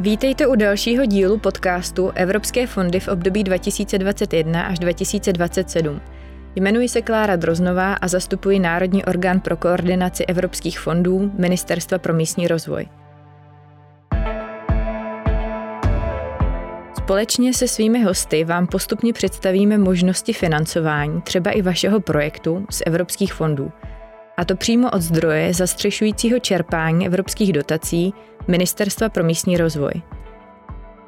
Vítejte u dalšího dílu podcastu Evropské fondy v období 2021 až 2027. Jmenuji se Klára Droznová a zastupuji Národní orgán pro koordinaci evropských fondů Ministerstva pro místní rozvoj. Společně se svými hosty vám postupně představíme možnosti financování třeba i vašeho projektu z evropských fondů. A to přímo od zdroje zastřešujícího čerpání evropských dotací Ministerstva pro místní rozvoj.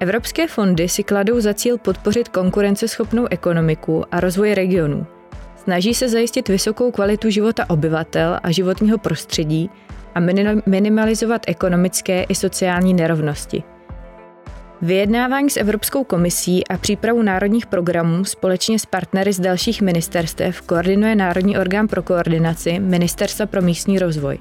Evropské fondy si kladou za cíl podpořit konkurenceschopnou ekonomiku a rozvoj regionů. Snaží se zajistit vysokou kvalitu života obyvatel a životního prostředí a minimalizovat ekonomické i sociální nerovnosti – Vyjednávání s Evropskou komisí a přípravu národních programů společně s partnery z dalších ministerstev koordinuje Národní orgán pro koordinaci Ministerstva pro místní rozvoj.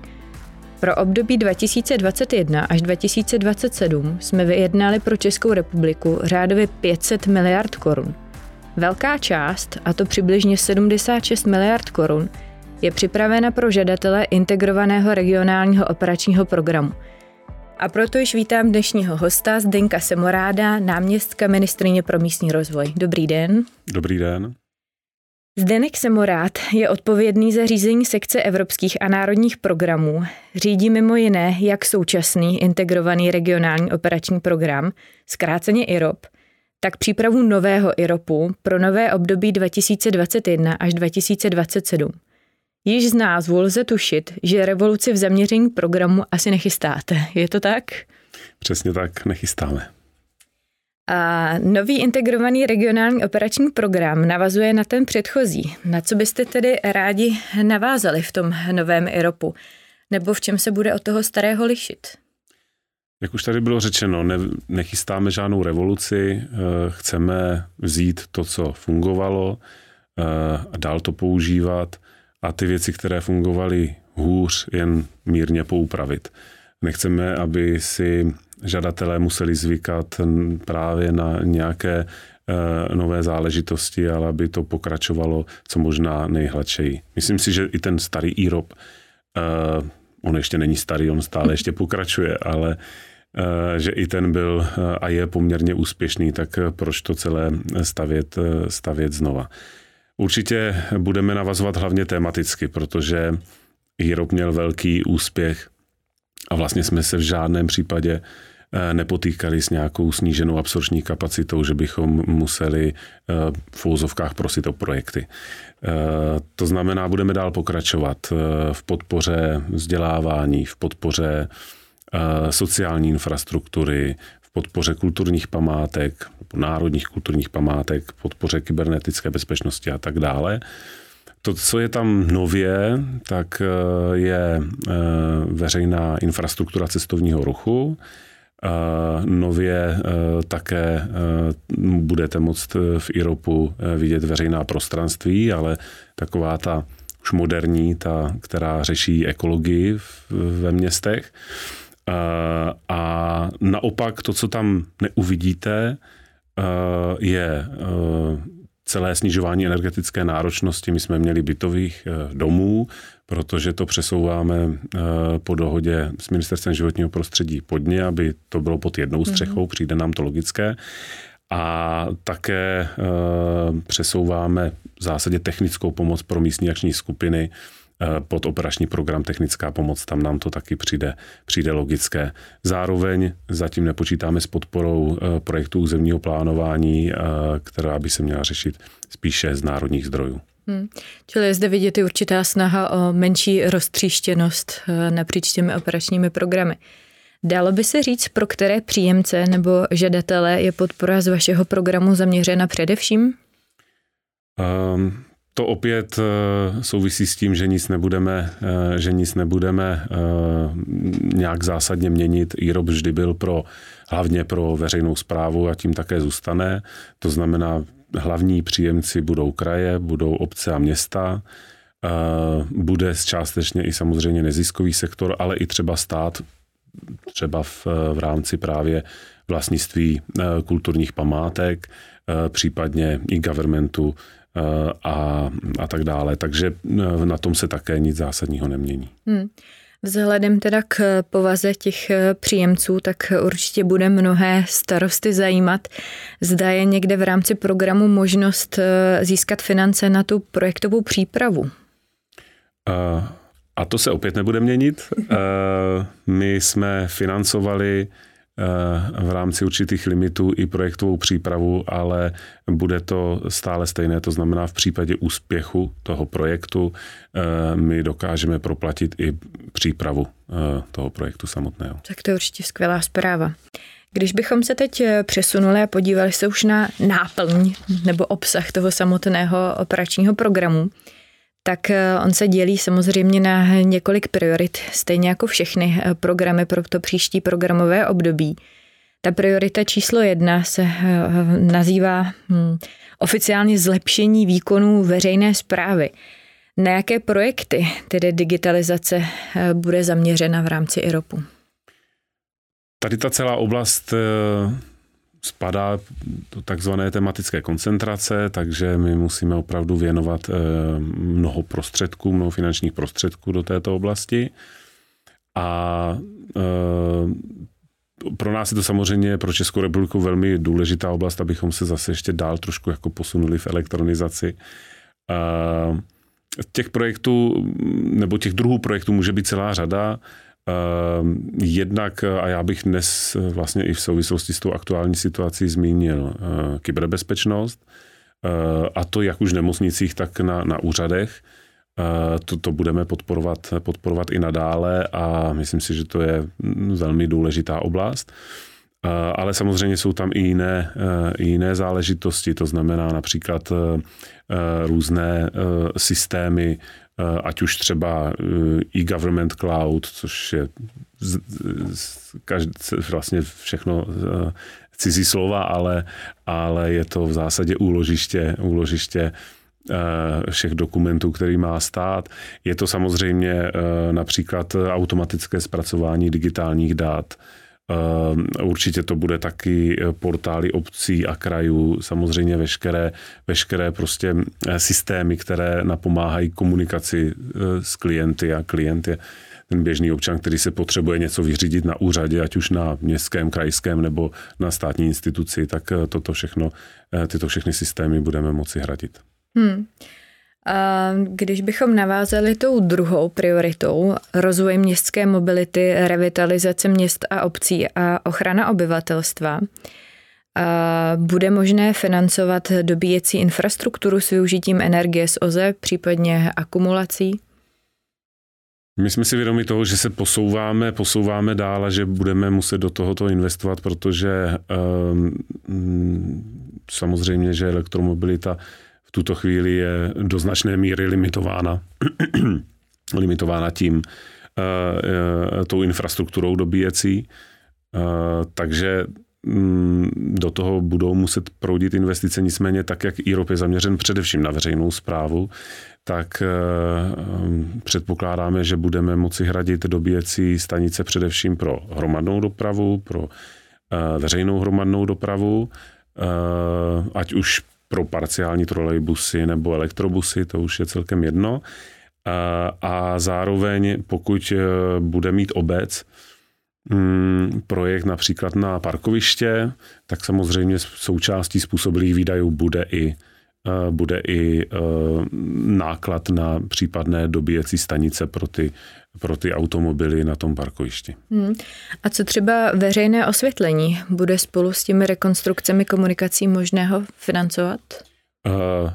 Pro období 2021 až 2027 jsme vyjednali pro Českou republiku řádově 500 miliard korun. Velká část, a to přibližně 76 miliard korun, je připravena pro žadatele integrovaného regionálního operačního programu – a proto již vítám dnešního hosta Zdenka Semoráda, náměstka ministrině pro místní rozvoj. Dobrý den. Dobrý den. Zdenek Semorád je odpovědný za řízení sekce evropských a národních programů. Řídí mimo jiné jak současný integrovaný regionální operační program, zkráceně IROP, tak přípravu nového IROPu pro nové období 2021 až 2027. Již z názvu lze tušit, že revoluci v zaměření programu asi nechystáte. Je to tak? Přesně tak, nechystáme. A nový integrovaný regionální operační program navazuje na ten předchozí. Na co byste tedy rádi navázali v tom novém IROPu? Nebo v čem se bude od toho starého lišit? Jak už tady bylo řečeno, ne, nechystáme žádnou revoluci, eh, chceme vzít to, co fungovalo eh, a dál to používat – a ty věci, které fungovaly hůř, jen mírně poupravit. Nechceme, aby si žadatelé museli zvykat právě na nějaké eh, nové záležitosti, ale aby to pokračovalo co možná nejhladšeji. Myslím si, že i ten starý IROP, eh, on ještě není starý, on stále ještě pokračuje, ale eh, že i ten byl a je poměrně úspěšný, tak proč to celé stavět, stavět znova. Určitě budeme navazovat hlavně tematicky, protože Hero měl velký úspěch a vlastně jsme se v žádném případě eh, nepotýkali s nějakou sníženou absorční kapacitou, že bychom museli eh, v fouzovkách prosit o projekty. Eh, to znamená, budeme dál pokračovat v podpoře vzdělávání, v podpoře sociální infrastruktury, podpoře kulturních památek, národních kulturních památek, podpoře kybernetické bezpečnosti a tak dále. To, co je tam nově, tak eh, je eh, veřejná infrastruktura cestovního ruchu. Eh, nově také budete moct v IROPu vidět veřejná prostranství, ale taková ta už moderní, ta, která řeší ekologii ve městech. Eh, a naopak to, co tam neuvidíte, eh, je eh, celé snižování energetické náročnosti. My jsme měli bytových domů, protože to přesouváme po dohodě s Ministerstvem životního prostředí pod ně, aby to bylo pod jednou mhm. střechou, mm-hmm. přijde nám to logické. A také přesouváme v zásadě technickou pomoc pro místní akční skupiny pod operační program technická pomoc, tam nám to taky přijde, přijde logické. Zároveň zatím nepočítáme s podporou eh, projektů územního plánování, eh, která by se měla řešit spíše z národních zdrojů. Hmm. Čili je zde vidět i určitá snaha o menší roztříštěnost napříč těmi operačními programy. Dalo by se říct, pro které příjemce nebo žadatele je podpora z vašeho programu zaměřena především? Um, to opět eh, souvisí s tím, že nic nebudeme, eh, že nic nebudeme eh, nějak zásadně měnit. IROP vždy byl pro, hlavně pro veřejnou zprávu a tím také zůstane. To znamená, hlavní příjemci budou kraje, budou obce a města, bude částečně i samozřejmě neziskový sektor, ale i třeba stát, třeba v, v rámci právě vlastnictví kulturních památek, případně i governmentu a, a tak dále. Takže e, na tom se také nic zásadního nemění. Hmm. Vzhledem teda k povaze těch příjemců, tak určitě bude mnohé starosty zajímat, zda je někde v rámci programu možnost získat finance na tu projektovou přípravu. Uh, a to se opět nebude měnit. My jsme financovali Eh, v rámci určitých limitů i projektovou přípravu, ale bude to stále stejné. To znamená, v případě úspěchu toho projektu eh, my dokážeme proplatit i přípravu eh, toho projektu samotného. Tak to je určitě skvělá zpráva. Když bychom se teď přesunuli a podívali se už na náplň nebo obsah toho samotného operačního programu, tak eh, on se dělí samozřejmě na několik priorit, stejně jako všechny eh, programy pro to příští programové období. Ta priorita číslo jedna se eh, nazývá hm, oficiálně zlepšení výkonů veřejné zprávy. Na jaké projekty tedy digitalizace bude zaměřena v rámci IROPu? Tady ta celá oblast spadá do takzvané tematické koncentrace, takže my musíme opravdu věnovat eh, mnoho prostředků, mnoho finančních prostředků do této oblasti. A eh, pro nás je to samozřejmě pro Českou republiku velmi důležitá oblast, abychom se zase ještě dál trošku jako posunuli v elektronizaci. Eh, těch projektů, nebo těch druhů projektů může být celá řada. Ehm, jednak, a já bych dnes vlastně i v souvislosti s tou aktuální situací zmínil eh, kyberbezpečnost, eh, a to jak už v nemocnicích, tak na, na úřadech. Eh, to, to budeme podporovat, podporovat i nadále a myslím si, že to je mm, velmi důležitá oblast. Ale samozřejmě jsou tam i jiné, i jiné záležitosti, to znamená například různé systémy Eh, ať už třeba eh, e-government cloud, což je vlastně všechno eh, cizí slova, ale, ale je to v zásadě úložiště, úložiště všech dokumentů, který má stát. Je to samozřejmě například automatické zpracování digitálních Ehm, určitě to bude taky eh, portály obcí a krajů, samozřejmě veškeré, veškeré prostě eh, systémy, které napomáhají komunikaci eh, s klienty a klient je ten běžný občan, který se potřebuje něco vyřídit na úřadě, ať už na městském, krajském nebo na státní instituci, tak toto všechno, tyto všechny systémy budeme moci hradit. Hmm. Když bychom navázali tou druhou prioritou, rozvoj městské mobility, revitalizace měst a obcí a ochrana obyvatelstva, bude možné financovat dobíjecí infrastrukturu s využitím energie z OZE, případně akumulací? My jsme si vědomi toho, že se posouváme, posouváme dál a že budeme muset do tohoto investovat, protože um, samozřejmě, že elektromobilita v tuto chvíli je do značné míry limitována, limitována tím, uh, uh, tou infrastrukturou dobíjecí. Uh, takže um, do toho budou muset proudit investice, nicméně tak, jak IROP je zaměřen především na veřejnou zprávu, tak um, předpokládáme, že budeme moci hradit dobíjecí stanice především pro hromadnou dopravu, pro veřejnou hromadnou dopravu, ať už pro parciální trolejbusy nebo elektrobusy, to už je celkem jedno. A zároveň, pokud e, bude mít obec mm, projekt například na parkoviště, tak samozřejmě součástí způsobilých výdajů bude i bude i e, náklad na případné dobíjecí stanice pro ty pro ty automobily na tom parkovišti. Hmm. A co třeba veřejné osvětlení? Bude spolu s těmi rekonstrukcemi komunikací možného financovat? Uh,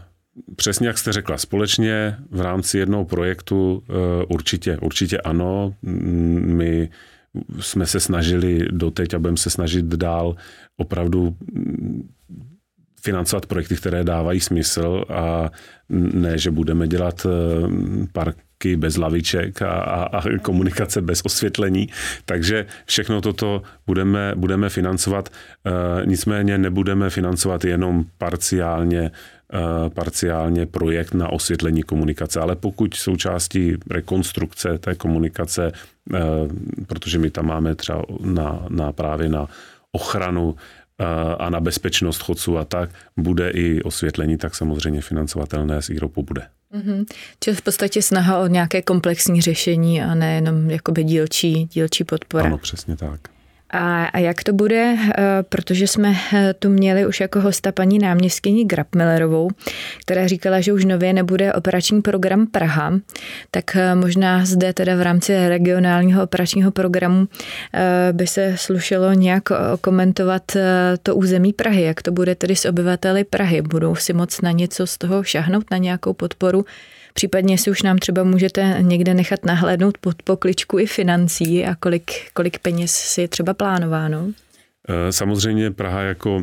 Přesně jak jste řekla, společně v rámci jednoho projektu uh, určitě, určitě ano. My jsme se snažili doteď a budeme se snažit dál opravdu financovat projekty, které dávají smysl a ne, že budeme dělat park lavičky bez laviček a, a, a komunikace bez osvětlení. Takže všechno toto budeme, budeme financovat. E, nicméně nebudeme financovat jenom parciálně e, parciálně projekt na osvětlení komunikace, ale pokud součástí rekonstrukce té komunikace, protože my tam máme třeba na, na právě na ochranu a na bezpečnost chodců a tak, bude i osvětlení, tak samozřejmě financovatelné z IROPu bude. Mm-hmm. Čili v podstatě snaha o nějaké komplexní řešení a ne jenom jakoby dílčí, dílčí podpora. Ano, přesně tak. A, a jak to bude, eh, protože jsme eh, tu měli už jako hosta paní náměstkyni Grabmillerovou, která říkala, že už nově nebude operační program Praha, tak eh, možná zde teda v rámci regionálního operačního programu by se slušelo nějak komentovat to území Prahy, jak to bude tedy s obyvateli Prahy. Budou si moc na něco z toho šahnout, na nějakou podporu Případně si už nám třeba můžete někde nechat nahlédnout pod pokličku i financí a kolik, kolik peněz si je třeba plánováno? Eh, samozřejmě Praha jako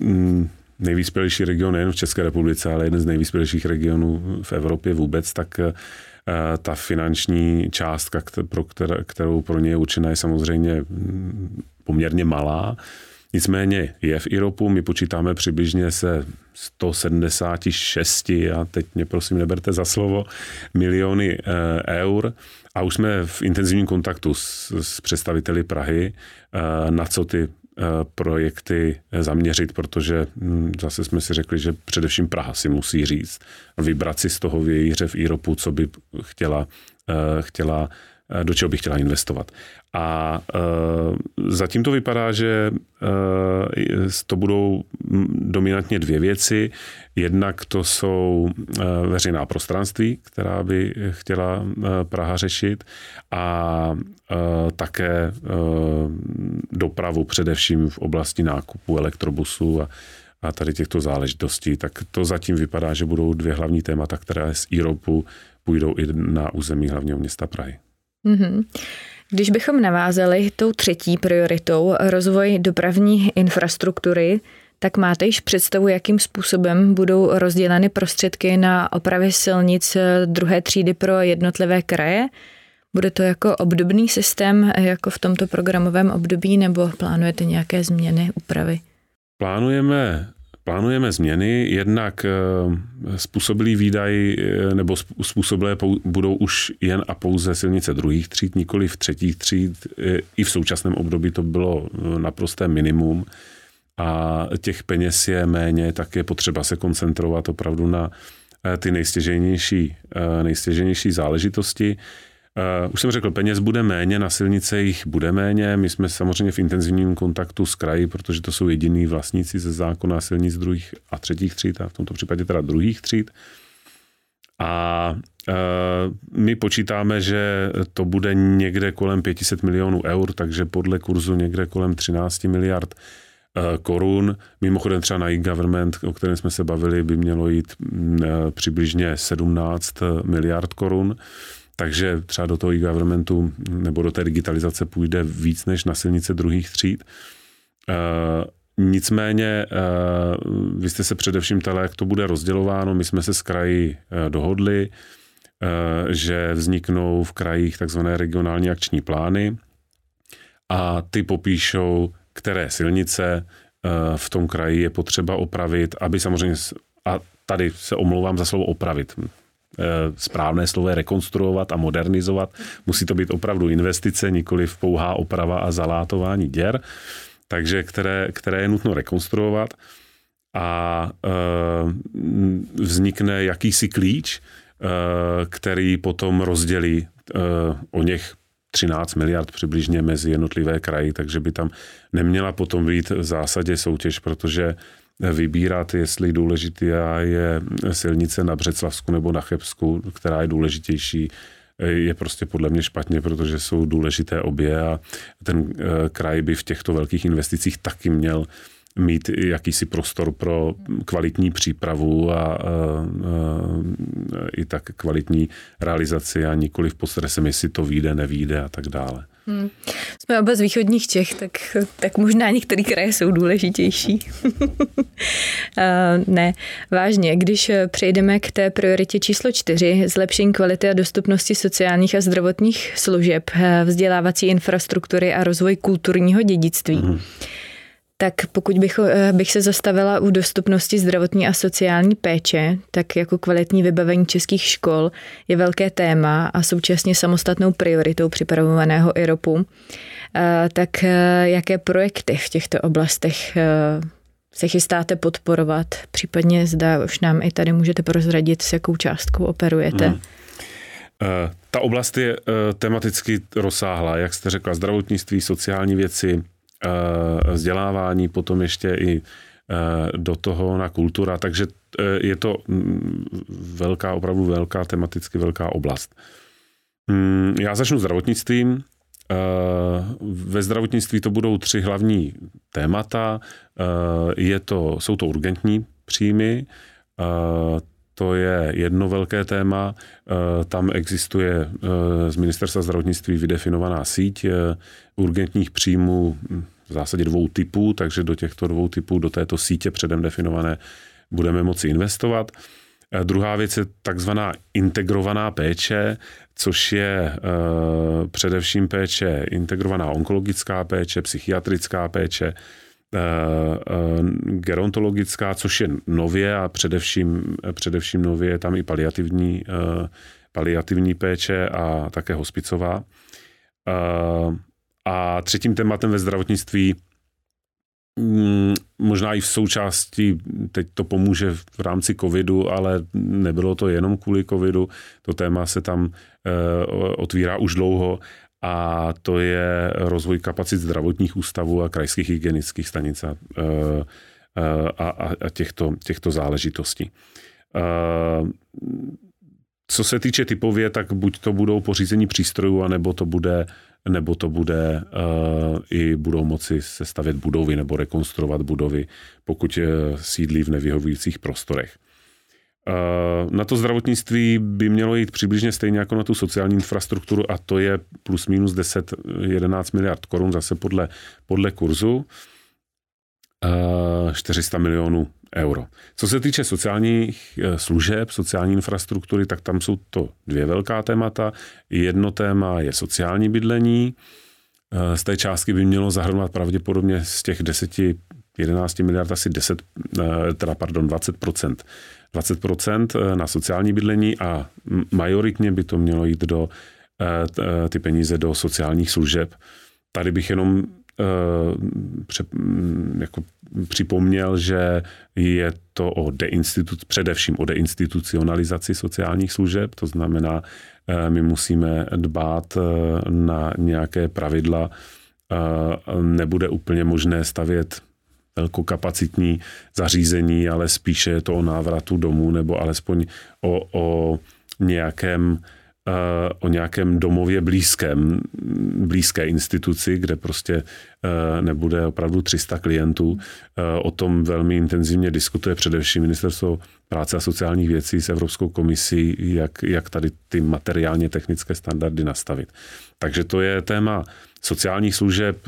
mm, nejvyspělejší region nejen v České republice, ale jeden z nejvyspělejších regionů v Evropě vůbec, tak eh, ta finanční částka, kterou pro ně je určená, je samozřejmě mm, poměrně malá. Nicméně je v IROPu, my počítáme přibližně se 176, a teď mě prosím neberte za slovo, miliony eh, eur a už jsme v intenzivním kontaktu s, s představiteli Prahy, eh, na co ty eh, projekty zaměřit, protože hm, zase jsme si řekli, že především Praha si musí říct, vybrat si z toho vějíře v IROPu, co by chtěla, chtěla do čeho by chtěla investovat. A e, zatím to vypadá, že e, to budou dominantně dvě věci. Jednak to jsou e, veřejná prostranství, která by chtěla e, Praha řešit a e, také e, dopravu především v oblasti nákupu elektrobusů a a tady těchto záležitostí, tak to zatím vypadá, že budou dvě hlavní témata, které z Iropu půjdou i na území hlavního města Prahy. Mm-hmm. Když bychom navázali tou třetí prioritou rozvoj dopravní infrastruktury, tak máte již představu, jakým způsobem budou rozděleny prostředky na opravy silnic druhé třídy pro jednotlivé kraje? Bude to jako obdobný systém jako v tomto programovém období nebo plánujete nějaké změny, úpravy? Plánujeme Plánujeme změny, jednak eh, způsobilý výdaj eh, nebo způsobilé budou už jen a pouze silnice druhých tříd, nikoli v třetích tříd. Eh, I v současném období to bylo naprosté minimum a těch peněz je méně, tak je potřeba se koncentrovat opravdu na ty nejstěženější, nejstěženější záležitosti. Uh, už jsem řekl, peněz bude méně, na silnice jich bude méně. My jsme samozřejmě v intenzivním kontaktu s kraji, protože to jsou jediný vlastníci ze zákona silnic druhých a třetích tříd, a v tomto případě teda druhých tříd. A uh, my počítáme, že to bude někde kolem 500 milionů eur, takže podle kurzu někde kolem 13 miliard uh, korun. Mimochodem třeba na e-government, o kterém jsme se bavili, by mělo jít uh, přibližně 17 miliard korun. Takže třeba do toho e-governmentu nebo do té digitalizace půjde víc než na silnice druhých tříd. Uh, Nicméně, uh, vy jste se především ptali, jak to bude rozdělováno. My jsme se s kraji uh, dohodli, že vzniknou v krajích takzvané regionální akční plány a ty popíšou, které silnice v tom kraji je potřeba opravit, aby samozřejmě, a tady se omlouvám za slovo opravit, Eh, správné slovo je rekonstruovat a modernizovat. Musí to být opravdu investice, nikoli v pouhá oprava a zalátování děr, takže které, které je nutno rekonstruovat a e, vznikne jakýsi klíč, e, který potom rozdělí o něch 13 miliard přibližně mezi jednotlivé kraji, takže by tam neměla potom být v zásadě soutěž, protože vybírat, jestli důležitá je silnice na Břeclavsku nebo na Chebsku, která je důležitější, je prostě podle mě špatně, protože jsou důležité obě a ten eh, kraj by v těchto velkých investicích taky měl mít jakýsi prostor pro kvalitní přípravu a, a, a, i tak kvalitní realizaci a nikoli v postresem, jestli to vyjde, nevíde a tak dále. Hmm. Jsme oba z východních Čech, tak, tak možná některé kraje jsou důležitější. ne, vážně, když přejdeme k té prioritě číslo čtyři, zlepšení kvality a dostupnosti sociálních a zdravotních služeb, vzdělávací infrastruktury a rozvoj kulturního dědictví. Hmm tak pokud bych, eh, bych se zastavila u dostupnosti zdravotní a sociální péče, tak jako kvalitní vybavení českých škol je velké téma a současně samostatnou prioritou připravovaného IROPu. Eh, tak eh, jaké projekty v těchto oblastech se chystáte podporovat, případně zda už nám i tady můžete prozradit, s jakou částkou operujete. Hmm. Ta oblast je tematicky rozsáhlá, jak jste řekla, zdravotnictví, sociální věci, vzdělávání, potom ještě i do toho na kultura, takže je to mm, velká, opravdu velká, tematicky velká oblast. Mm, já začnu zdravotnictvím. Ve zdravotnictví to budou tři hlavní témata. Je to, jsou to urgentní příjmy, to je jedno velké téma. Tam existuje z ministerstva zdravotnictví vydefinovaná síť urgentních příjmů v zásadě dvou typů, takže do těchto dvou typů, do této sítě předem definované budeme moci investovat. Druhá věc je takzvaná integrovaná péče, což je e, především péče integrovaná onkologická péče, psychiatrická péče, e, e, gerontologická, což je nově a především, především nově je tam i paliativní, e, paliativní péče a také hospicová. E, a třetím tématem ve zdravotnictví mm, možná i v součásti, teď to pomůže v rámci covidu, ale nebylo to jenom kvůli covidu, to téma se tam eh, otvírá už dlouho a to je rozvoj kapacit zdravotních ústavů a krajských hygienických stanic a, eh, eh, a, a těchto, těchto záležitostí. Co se týče typově, tak buď to budou pořízení přístrojů, anebo to bude nebo to bude uh, i budou moci sestavět budovy nebo rekonstruovat budovy, pokud uh, sídlí v nevyhovujících prostorech. Uh, na to zdravotnictví by mělo jít přibližně stejně jako na tu sociální infrastrukturu a to je plus minus 10-11 miliard korun zase podle, podle kurzu. 400 milionů euro. Co se týče sociálních eh, služeb, sociální infrastruktury, tak tam jsou to dvě velká témata. Jedno téma je sociální bydlení. Eh, z té částky by mělo zahrnovat pravděpodobně z těch 10, 11 miliard asi 10, eh, teda pardon, 20 20 na sociální bydlení a majoritně by to mělo jít do ty peníze do sociálních služeb. Tady bych jenom pře, jako připomněl, že je to o deinstituc, především o deinstitucionalizaci sociálních služeb, to znamená, eh, my musíme dbát eh, na nějaké pravidla, eh, nebude úplně možné stavět velkokapacitní zařízení, ale spíše je to o návratu domů nebo alespoň o, o nějakém Eh, o nějakém domově blízkém, blízké instituci, kde prostě eh, nebude opravdu 300 klientů. Eh, o tom velmi intenzivně diskutuje především Ministerstvo práce a sociálních věcí s Evropskou komisí, jak, jak tady ty materiálně technické standardy nastavit. Takže to je téma sociálních služeb,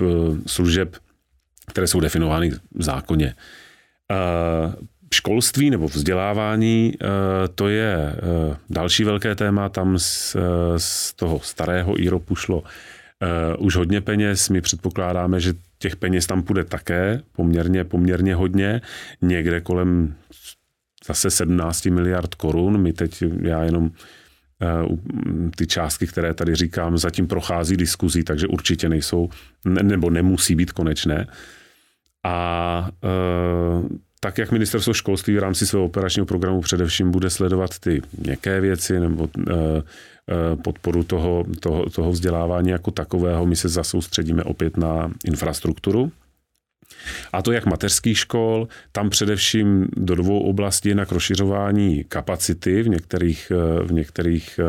služeb, které jsou definovány v zákoně školství nebo vzdělávání, eh, to je eh, další velké téma. Tam z, eh, z toho starého IROPu šlo už hodně peněz. My předpokládáme, že těch peněz tam půjde také poměrně, poměrně hodně. Někde kolem zase 17 miliard korun. My teď, já jenom ty částky, které tady říkám, zatím prochází diskuzí, takže určitě nejsou, nebo nemusí být konečné. A tak jak ministerstvo školství v rámci svého operačního programu především bude sledovat ty měkké věci nebo eh, eh, podporu toho, toho, toho vzdělávání jako takového, my se zasoustředíme opět na infrastrukturu. A to jak mateřských škol, tam především do dvou oblastí, na rozšiřování kapacity v některých, eh, v některých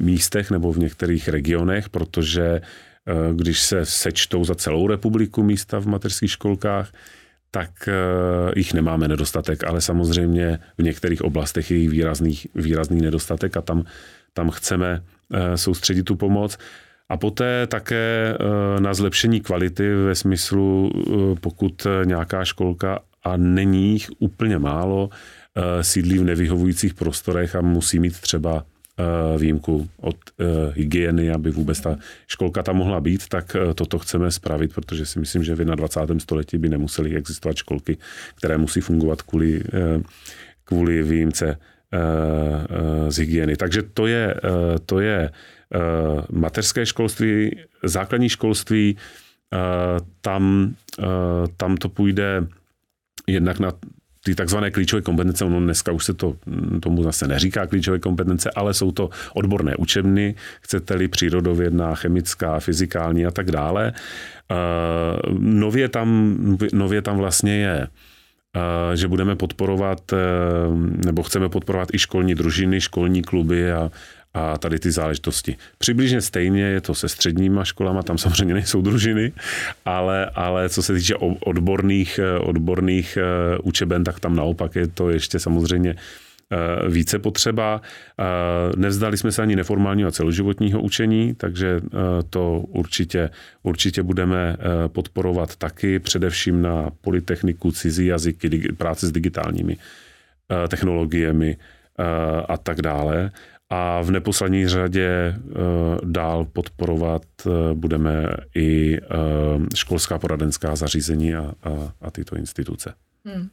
místech nebo v některých regionech, protože když se sečtou za celou republiku místa v mateřských školkách, tak eh, jich nemáme nedostatek, ale samozřejmě v některých oblastech je jich výrazný, výrazný nedostatek a tam, tam chceme eh, soustředit tu pomoc. A poté také na zlepšení kvality ve smyslu, pokud nějaká školka, a není jich úplně málo, sídlí v nevyhovujících prostorech a musí mít třeba Eh, výjimku od eh, hygieny, aby vůbec ta školka tam mohla být, tak eh, toto chceme spravit, protože si myslím, že v 21. století by nemuseli existovat školky, které musí fungovat kvůli, kvůli výjimce z hygieny. Takže to je, to je mateřské školství, základní školství, tam, tam to půjde jednak na ty takzvané klíčové kompetence, ono dneska už se to tomu zase neříká klíčové kompetence, ale jsou to odborné učebny, chcete-li přírodovědná, chemická, fyzikální a tak dále. Nově tam, nově tam vlastně je že budeme podporovat, nebo chceme podporovat i školní družiny, školní kluby a, a tady ty záležitosti. Přibližně stejně je to se středníma školama, tam samozřejmě nejsou družiny, ale, ale co se týče odborných, odborných eh, učeben, tak tam naopak je to ještě samozřejmě eh, více potřeba. Eh, nevzdali jsme se ani neformálního a celoživotního učení, takže to určitě, určitě budeme podporovat taky, především na polytechniku, cizí jazyky, práci s digitálními technologiemi a tak dále a v neposlední řadě eh, dál podporovat eh, budeme i eh, školská poradenská zařízení a, a, a tyto instituce. Hmm.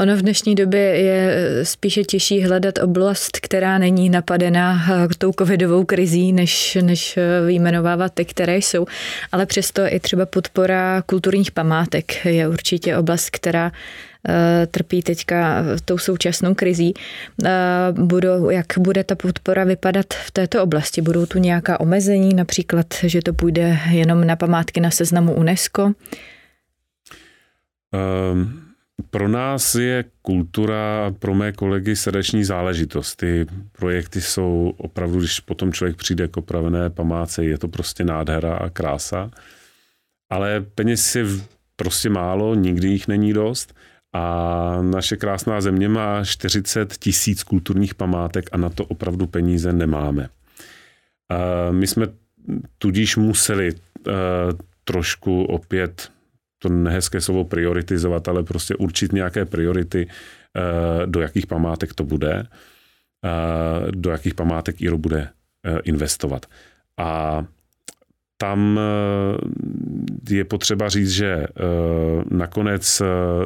Ono v dnešní době je spíše těžší hledat oblast, která není napadená tou covidovou krizí, než, než vyjmenovávat ty, které jsou. Ale přesto i třeba podpora kulturních památek je určitě oblast, která trpí teďka tou současnou krizí. Eh, budou, jak bude ta podpora vypadat v této oblasti? Budou tu nějaká omezení, například, že to půjde jenom na památky na seznamu UNESCO? Um, pro nás je kultura, pro mé kolegy srdeční záležitost. Ty projekty jsou opravdu, když potom člověk přijde k opravené památce, je to prostě nádhera a krása. Ale peněz je prostě málo, nikdy jich není dost. A naše krásná země má 40 tisíc kulturních památek a na to opravdu peníze nemáme. My jsme tudíž museli uh, trošku opět to nehezké slovo prioritizovat, ale prostě určit nějaké priority, uh, do jakých památek to bude, uh, do jakých památek IRO bude investovat. A tam eh, je potřeba říct, že eh, nakonec, eh,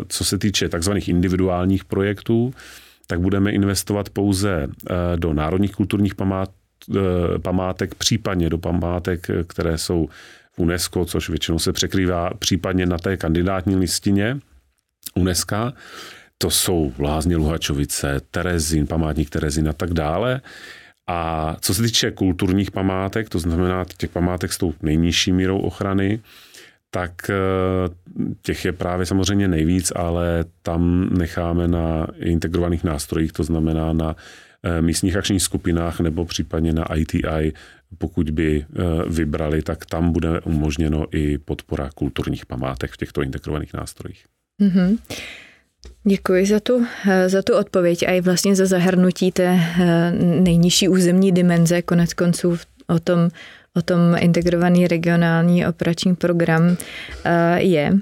co se týče takzvaných individuálních projektů, tak budeme investovat pouze do národních kulturních památ, památek, případně do památek, které jsou v UNESCO, což většinou se překrývá případně na té kandidátní listině UNESCO. To jsou Lázně Luhačovice, Terezín, památník Terezín a tak dále. A co se týče kulturních památek, to znamená těch památek s tou nejnižší mírou ochrany, tak eh, těch je právě samozřejmě nejvíc, ale tam necháme na integrovaných nástrojích, to znamená na eh, místních akčních skupinách nebo případně na ITI, pokud by eh, vybrali, tak tam bude umožněno i podpora kulturních památek v těchto integrovaných nástrojích. Mm-hmm. Děkuji za tu, eh, za tu odpověď a i vlastně za zahrnutí té eh, nejnižší územní dimenze. Konec konců o tom, o tom integrovaný regionální operační program eh, je.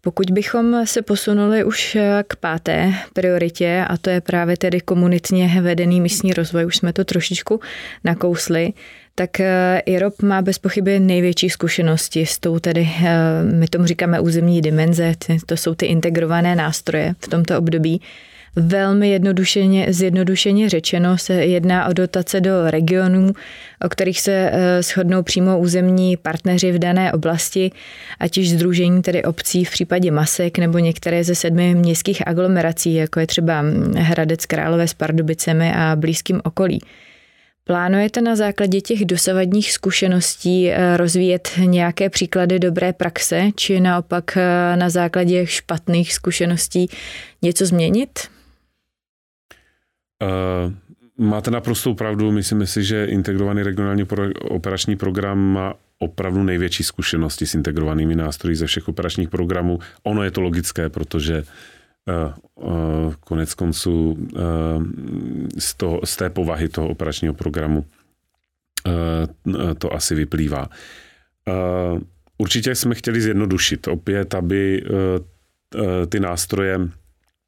Pokud bychom se posunuli už k páté prioritě, a to je právě tedy komunitně vedený místní rozvoj, už jsme to trošičku nakousli, tak eh, IROP má bez pochyby největší zkušenosti s tou tedy, eh, my tomu říkáme územní dimenze, to jsou ty integrované nástroje v tomto období. Velmi jednodušeně, zjednodušeně řečeno se jedná o dotace do regionů, o kterých se eh, shodnou přímo územní partneři v dané oblasti, ať již združení tedy obcí v případě Masek nebo některé ze sedmi městských aglomerací, jako je třeba Hradec Králové s Pardubicemi a blízkým okolí. Plánujete na základě těch dosavadních zkušeností eh, rozvíjet nějaké příklady dobré praxe, či naopak eh, na základě špatných zkušeností něco změnit? Uh, máte naprostou pravdu. Myslím si, že integrovaný regionální operační program má opravdu největší zkušenosti s integrovanými nástroji ze všech operačních programů. Ono je to logické, protože konec konců eh, z, toho, z té povahy toho operačního programu to asi vyplývá. Určitě jsme chtěli zjednodušit opět, aby ty nástroje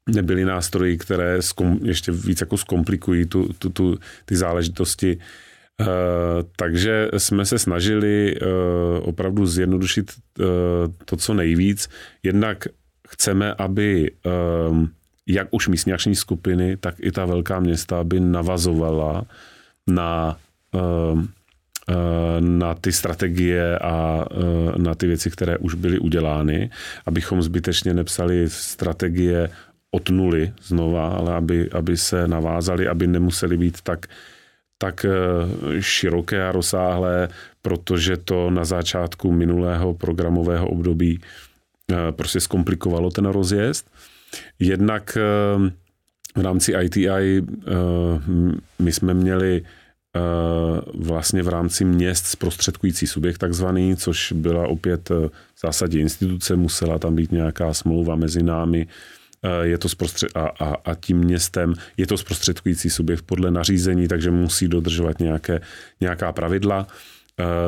nebyly nástroji, které ještě víc jako zkomplikují tu, tu, tu, ty záležitosti. takže jsme se snažili opravdu zjednodušit to, co nejvíc. Jednak chceme, aby um, jak už místní akční skupiny, tak i ta velká města, aby navazovala na um, na ty strategie a na ty věci, které už byly udělány, abychom zbytečně nepsali strategie od nuly znova, ale aby, aby se navázali, aby nemuseli být tak tak široké a rozsáhlé, protože to na začátku minulého programového období prostě zkomplikovalo ten rozjezd. Jednak v rámci ITI my jsme měli vlastně v rámci měst zprostředkující subjekt takzvaný, což byla opět v zásadě instituce, musela tam být nějaká smlouva mezi námi, je to zprostřed, a, a, a tím městem je to zprostředkující subjekt podle nařízení, takže musí dodržovat nějaké, nějaká pravidla.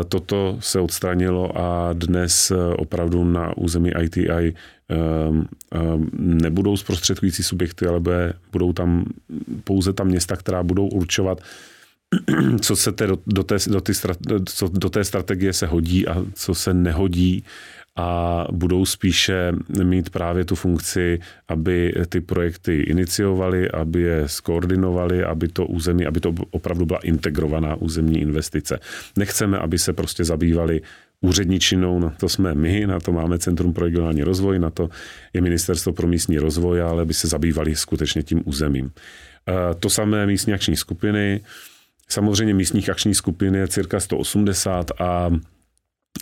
Toto se odstranilo a dnes opravdu na území ITI nebudou zprostředkující subjekty, ale budou tam pouze ta města, která budou určovat, co se te do, té, do, ty, co do té strategie se hodí a co se nehodí a budou spíše mít právě tu funkci, aby ty projekty iniciovali, aby je skoordinovali, aby to území, aby to opravdu byla integrovaná územní investice. Nechceme, aby se prostě zabývali úředničinou, na to jsme my, na to máme Centrum pro regionální rozvoj, na to je Ministerstvo pro místní rozvoj, ale aby se zabývali skutečně tím územím. E, to samé místní akční skupiny, samozřejmě místních akčních skupin je cirka 180 a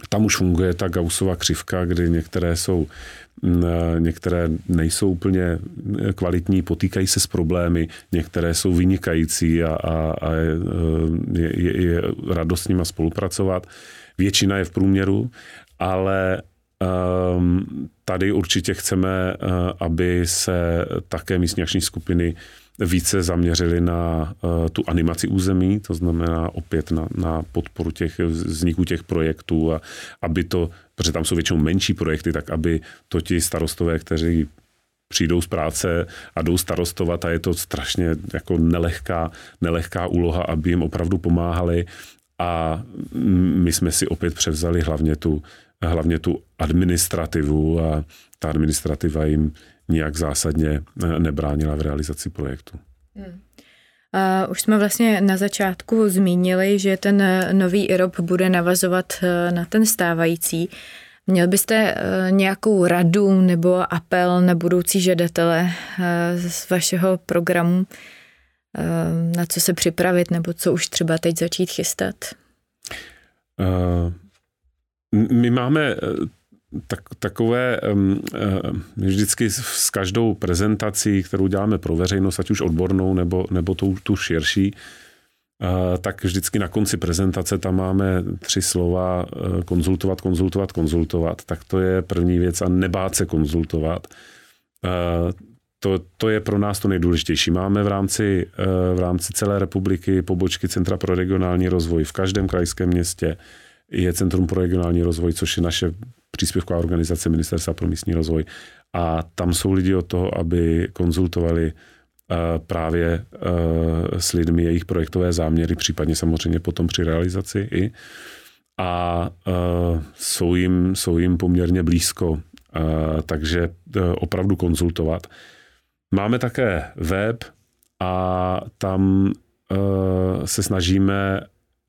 tam už funguje ta Gaussova křivka, kdy některé jsou některé nejsou úplně kvalitní, potýkají se s problémy, některé jsou vynikající a, a, a je, je, je radost s nimi spolupracovat. Většina je v průměru, ale um, tady určitě chceme, uh, aby se také místní akční skupiny více zaměřili na uh, tu animaci území, to znamená opět na, na podporu těch vzniku těch projektů a aby to, protože tam jsou většinou menší projekty, tak aby to ti starostové, kteří přijdou z práce a jdou starostovat a je to strašně jako nelehká, nelehká úloha, aby jim opravdu pomáhali. A my jsme si opět převzali hlavně tu, hlavně tu administrativu a ta administrativa jim nijak zásadně nebránila v realizaci projektu. Hmm. Uh, už jsme vlastně na začátku zmínili, že ten nový IROP bude navazovat eh, na ten stávající. Měl byste nějakou radu nebo apel na budoucí žadatele z vašeho programu, na co se připravit nebo co už třeba teď začít chystat? My máme tak, takové vždycky s každou prezentací, kterou děláme pro veřejnost, ať už odbornou nebo, nebo tu, tu širší, tak vždycky na konci prezentace tam máme tři slova e, konzultovat, konzultovat, konzultovat. Tak to je první věc a nebát se konzultovat. To, to je pro nás to nejdůležitější. Máme v rámci, v rámci celé republiky pobočky Centra pro regionální rozvoj v každém krajském městě je Centrum pro regionální rozvoj, což je naše příspěvková organizace Ministerstva pro místní rozvoj. A tam jsou lidi od toho, aby konzultovali eh, právě eh, s lidmi jejich projektové záměry, případně samozřejmě potom při realizaci i. A eh, jsou jim, jsou jim poměrně blízko, takže opravdu konzultovat. Máme také web a tam se snažíme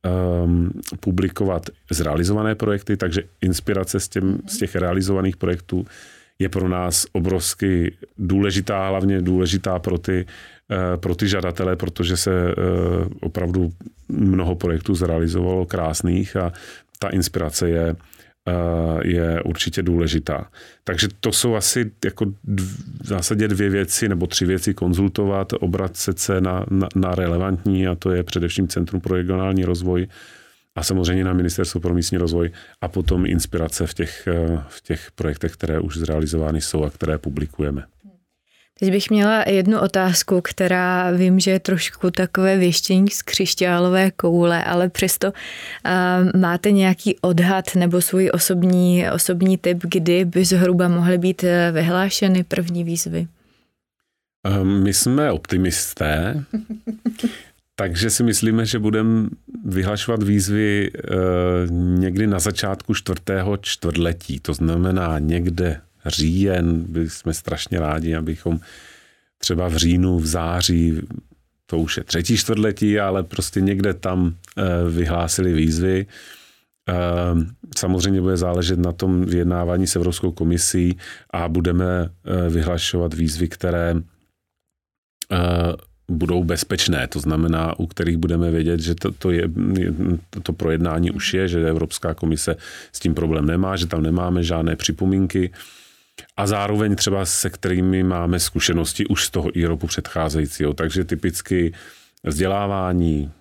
um, publikovat zrealizované projekty, takže inspirace z, těm, z těch realizovaných projektů je pro nás obrovsky důležitá, hlavně důležitá pro ty, uh, pro ty žadatele, protože se uh, opravdu mnoho projektů zrealizovalo krásných a ta inspirace je Eh, je určitě důležitá. Takže to jsou asi jako v zásadě dvě věci nebo tři věci konzultovat, obracet se na, na, na relevantní a to je především Centrum pro regionální rozvoj a samozřejmě na Ministerstvo pro místní rozvoj a potom inspirace v těch, eh, v těch projektech, které už zrealizovány jsou a které publikujeme. Teď bych měla jednu otázku, která vím, že je trošku takové věštění z křišťálové koule, ale přesto uh, máte nějaký odhad nebo svůj osobní, osobní typ, kdy by zhruba mohly být eh, vyhlášeny první výzvy? Ehm, my jsme optimisté, takže si myslíme, že budeme vyhlašovat výzvy uh, někdy na začátku čtvrtého čtvrtletí, to znamená někde říjen, byli jsme strašně rádi, abychom třeba v říjnu, v září to už je třetí čtvrtletí, ale prostě někde tam vyhlásili výzvy. Samozřejmě bude záležet na tom vyjednávání s Evropskou komisí a budeme vyhlašovat výzvy, které budou bezpečné, to znamená, u kterých budeme vědět, že to, to, je, to projednání už je, že Evropská komise s tím problém nemá, že tam nemáme žádné připomínky a zároveň třeba se kterými máme zkušenosti už z toho IROPu předcházejícího. Takže typicky vzdělávání,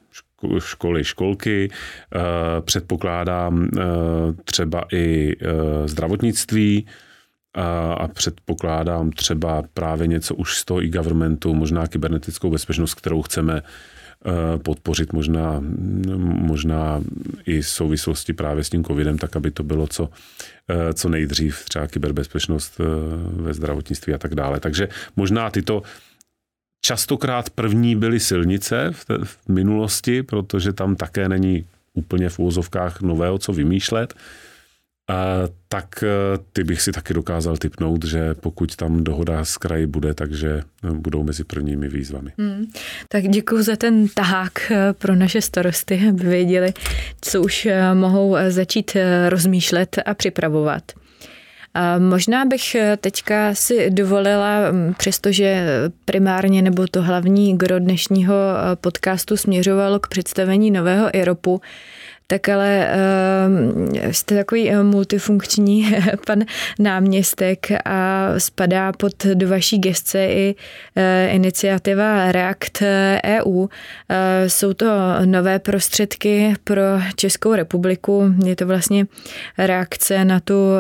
školy, školky, eh, předpokládám eh, třeba i eh, zdravotnictví, a, předpokládám třeba právě něco už z toho e-governmentu, možná kybernetickou bezpečnost, kterou chceme podpořit možná, možná i v souvislosti právě s tím covidem, tak aby to bylo co, eh, co nejdřív, třeba kyberbezpečnost eh, ve zdravotnictví a tak dále. Takže možná tyto častokrát první byly silnice v, te, v minulosti, protože tam také není úplně v úvozovkách nového, co vymýšlet tak e, ty bych si taky dokázal typnout, že pokud tam dohoda z kraji bude, takže e, budou mezi prvními výzvami. Hmm. Tak děkuji za ten tahák e, pro naše starosty, aby věděli, co už mohou začít rozmýšlet a připravovat. Možná bych teďka si dovolila, přestože primárně nebo to hlavní gro dnešního podcastu směřovalo k představení nového IROPu, tak ale uh, jste takový uh, multifunkční pan náměstek a spadá pod do vaší gestce i uh, iniciativa React EU. Uh, jsou to nové prostředky pro Českou republiku. Je to vlastně reakce na tu uh,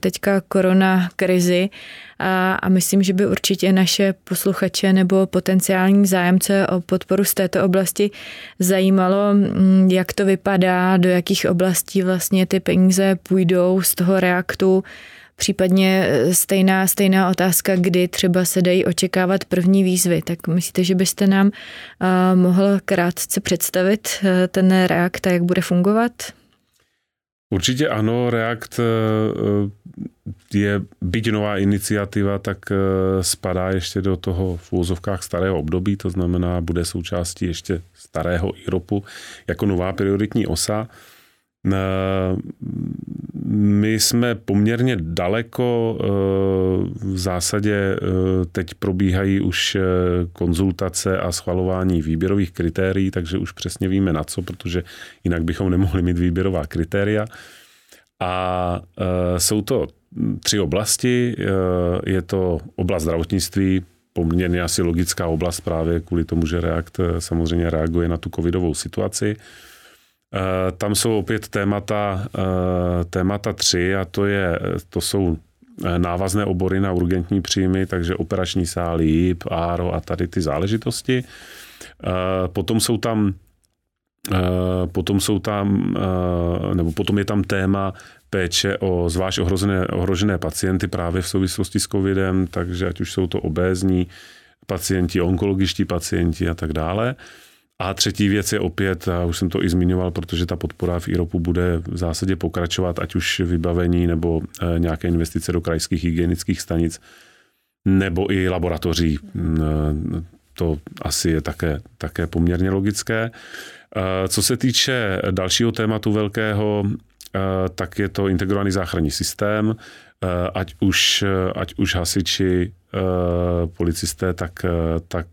teďka korona krizi a, a myslím, že by určitě naše posluchače nebo potenciální zájemce o podporu z této oblasti zajímalo, mm, jak to vypadá, do jakých oblastí vlastně ty peníze půjdou z toho reaktu, Případně e, stejná, stejná otázka, kdy třeba se dají očekávat první výzvy. Tak myslíte, že byste nám uh, mohl krátce představit uh, ten React a jak bude fungovat? Určitě ano, React je, byť nová iniciativa, tak spadá ještě do toho v úzovkách starého období, to znamená, bude součástí ještě starého IROPu jako nová prioritní osa. My jsme poměrně daleko, v zásadě teď probíhají už konzultace a schvalování výběrových kritérií, takže už přesně víme na co, protože jinak bychom nemohli mít výběrová kritéria. A jsou to tři oblasti. Je to oblast zdravotnictví, poměrně asi logická oblast právě kvůli tomu, že React samozřejmě reaguje na tu covidovou situaci. Eh, tam jsou opět témata, eh, témata tři a to, je, to jsou eh, návazné obory na urgentní příjmy, takže operační sály, JIP, ARO a tady ty záležitosti. Potom jsou tam Potom jsou tam, nebo potom je tam téma péče o zvlášť ohrožené, ohrožené pacienty právě v souvislosti s covidem, takže ať už jsou to obézní pacienti, onkologičtí pacienti a tak dále. A třetí věc je opět, a už jsem to i zmiňoval, protože ta podpora v IROPu bude v zásadě pokračovat, ať už vybavení nebo e, nějaké investice do krajských hygienických stanic, nebo i laboratoří. Mm, to asi je také, také poměrně logické. E, co se týče dalšího tématu velkého, tak je to integrovaný záchranný systém, ať už, ať už hasiči, policisté, tak, tak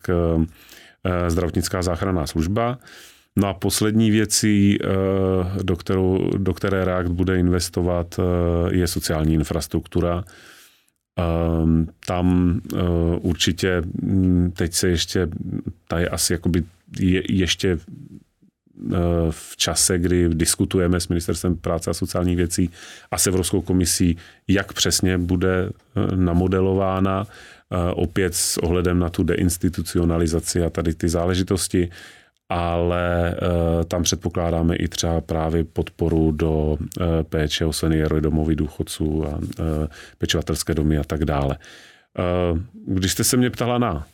Eh, zdravotnická záchranná služba. No a poslední věcí, eh, do, kterou, do které React bude investovat, eh, je sociální infrastruktura. Tam určitě hm, teď se ještě, ta je asi jakoby je, ještě v čase, kdy diskutujeme s Ministerstvem práce a sociálních věcí a s Evropskou komisí, jak přesně bude namodelována opět s ohledem na tu deinstitucionalizaci a tady ty záležitosti, ale tam předpokládáme i třeba právě podporu do péče o seniory, domovy důchodců a pečovatelské domy a tak dále. Když jste se mě ptala na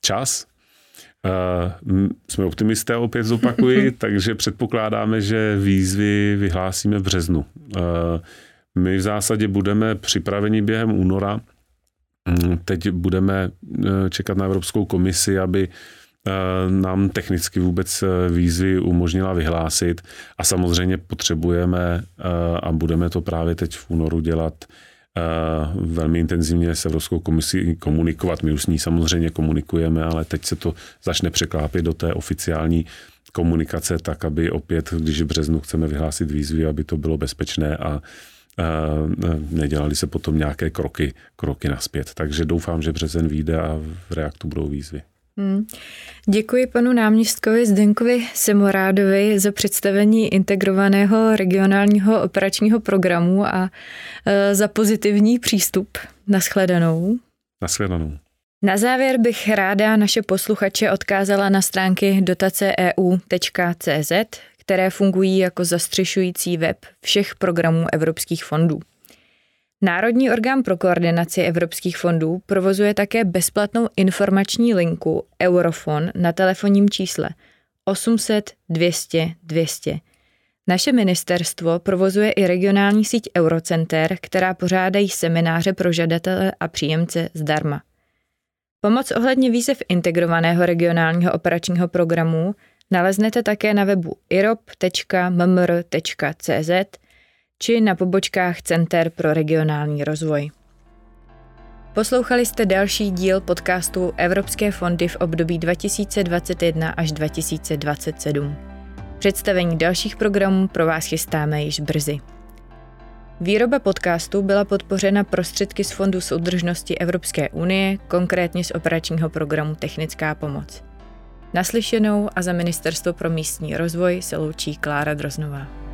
čas, jsme optimisté, opět zopakuji, takže předpokládáme, že výzvy vyhlásíme v březnu. My v zásadě budeme připraveni během února Mm, teď budeme eh, čekat na Evropskou komisi, aby nám technicky vůbec výzvy umožnila vyhlásit a samozřejmě potřebujeme a budeme to právě teď v únoru dělat velmi intenzivně s Evropskou komisí komunikovat. My už s ní samozřejmě komunikujeme, ale teď se to začne překlápit do té oficiální komunikace tak, aby opět, když v březnu chceme vyhlásit výzvy, aby to bylo bezpečné a nedělali se potom nějaké kroky, kroky naspět. Takže doufám, že březen vyjde a v reaktu budou výzvy. Hmm. Děkuji panu náměstkovi Zdenkovi Semorádovi za představení integrovaného regionálního operačního programu a e, za pozitivní přístup. Naschledanou. Naschledanou. Na závěr bych ráda naše posluchače odkázala na stránky dotaceeu.cz, které fungují jako zastřešující web všech programů evropských fondů. Národní orgán pro koordinaci evropských fondů provozuje také bezplatnou informační linku Eurofon na telefonním čísle 800 200 200. Naše ministerstvo provozuje i regionální síť Eurocenter, která pořádají semináře pro žadatele a příjemce zdarma. Pomoc ohledně výzev integrovaného regionálního operačního programu naleznete také na webu irop.mmr.cz či na pobočkách Center pro regionální rozvoj. Poslouchali jste další díl podcastu Evropské fondy v období 2021 až 2027. Představení dalších programů pro vás chystáme již brzy. Výroba podcastu byla podpořena prostředky z Fondu soudržnosti Evropské unie, konkrétně z operačního programu Technická pomoc. Naslyšenou a za Ministerstvo pro místní rozvoj se loučí Klára Droznová.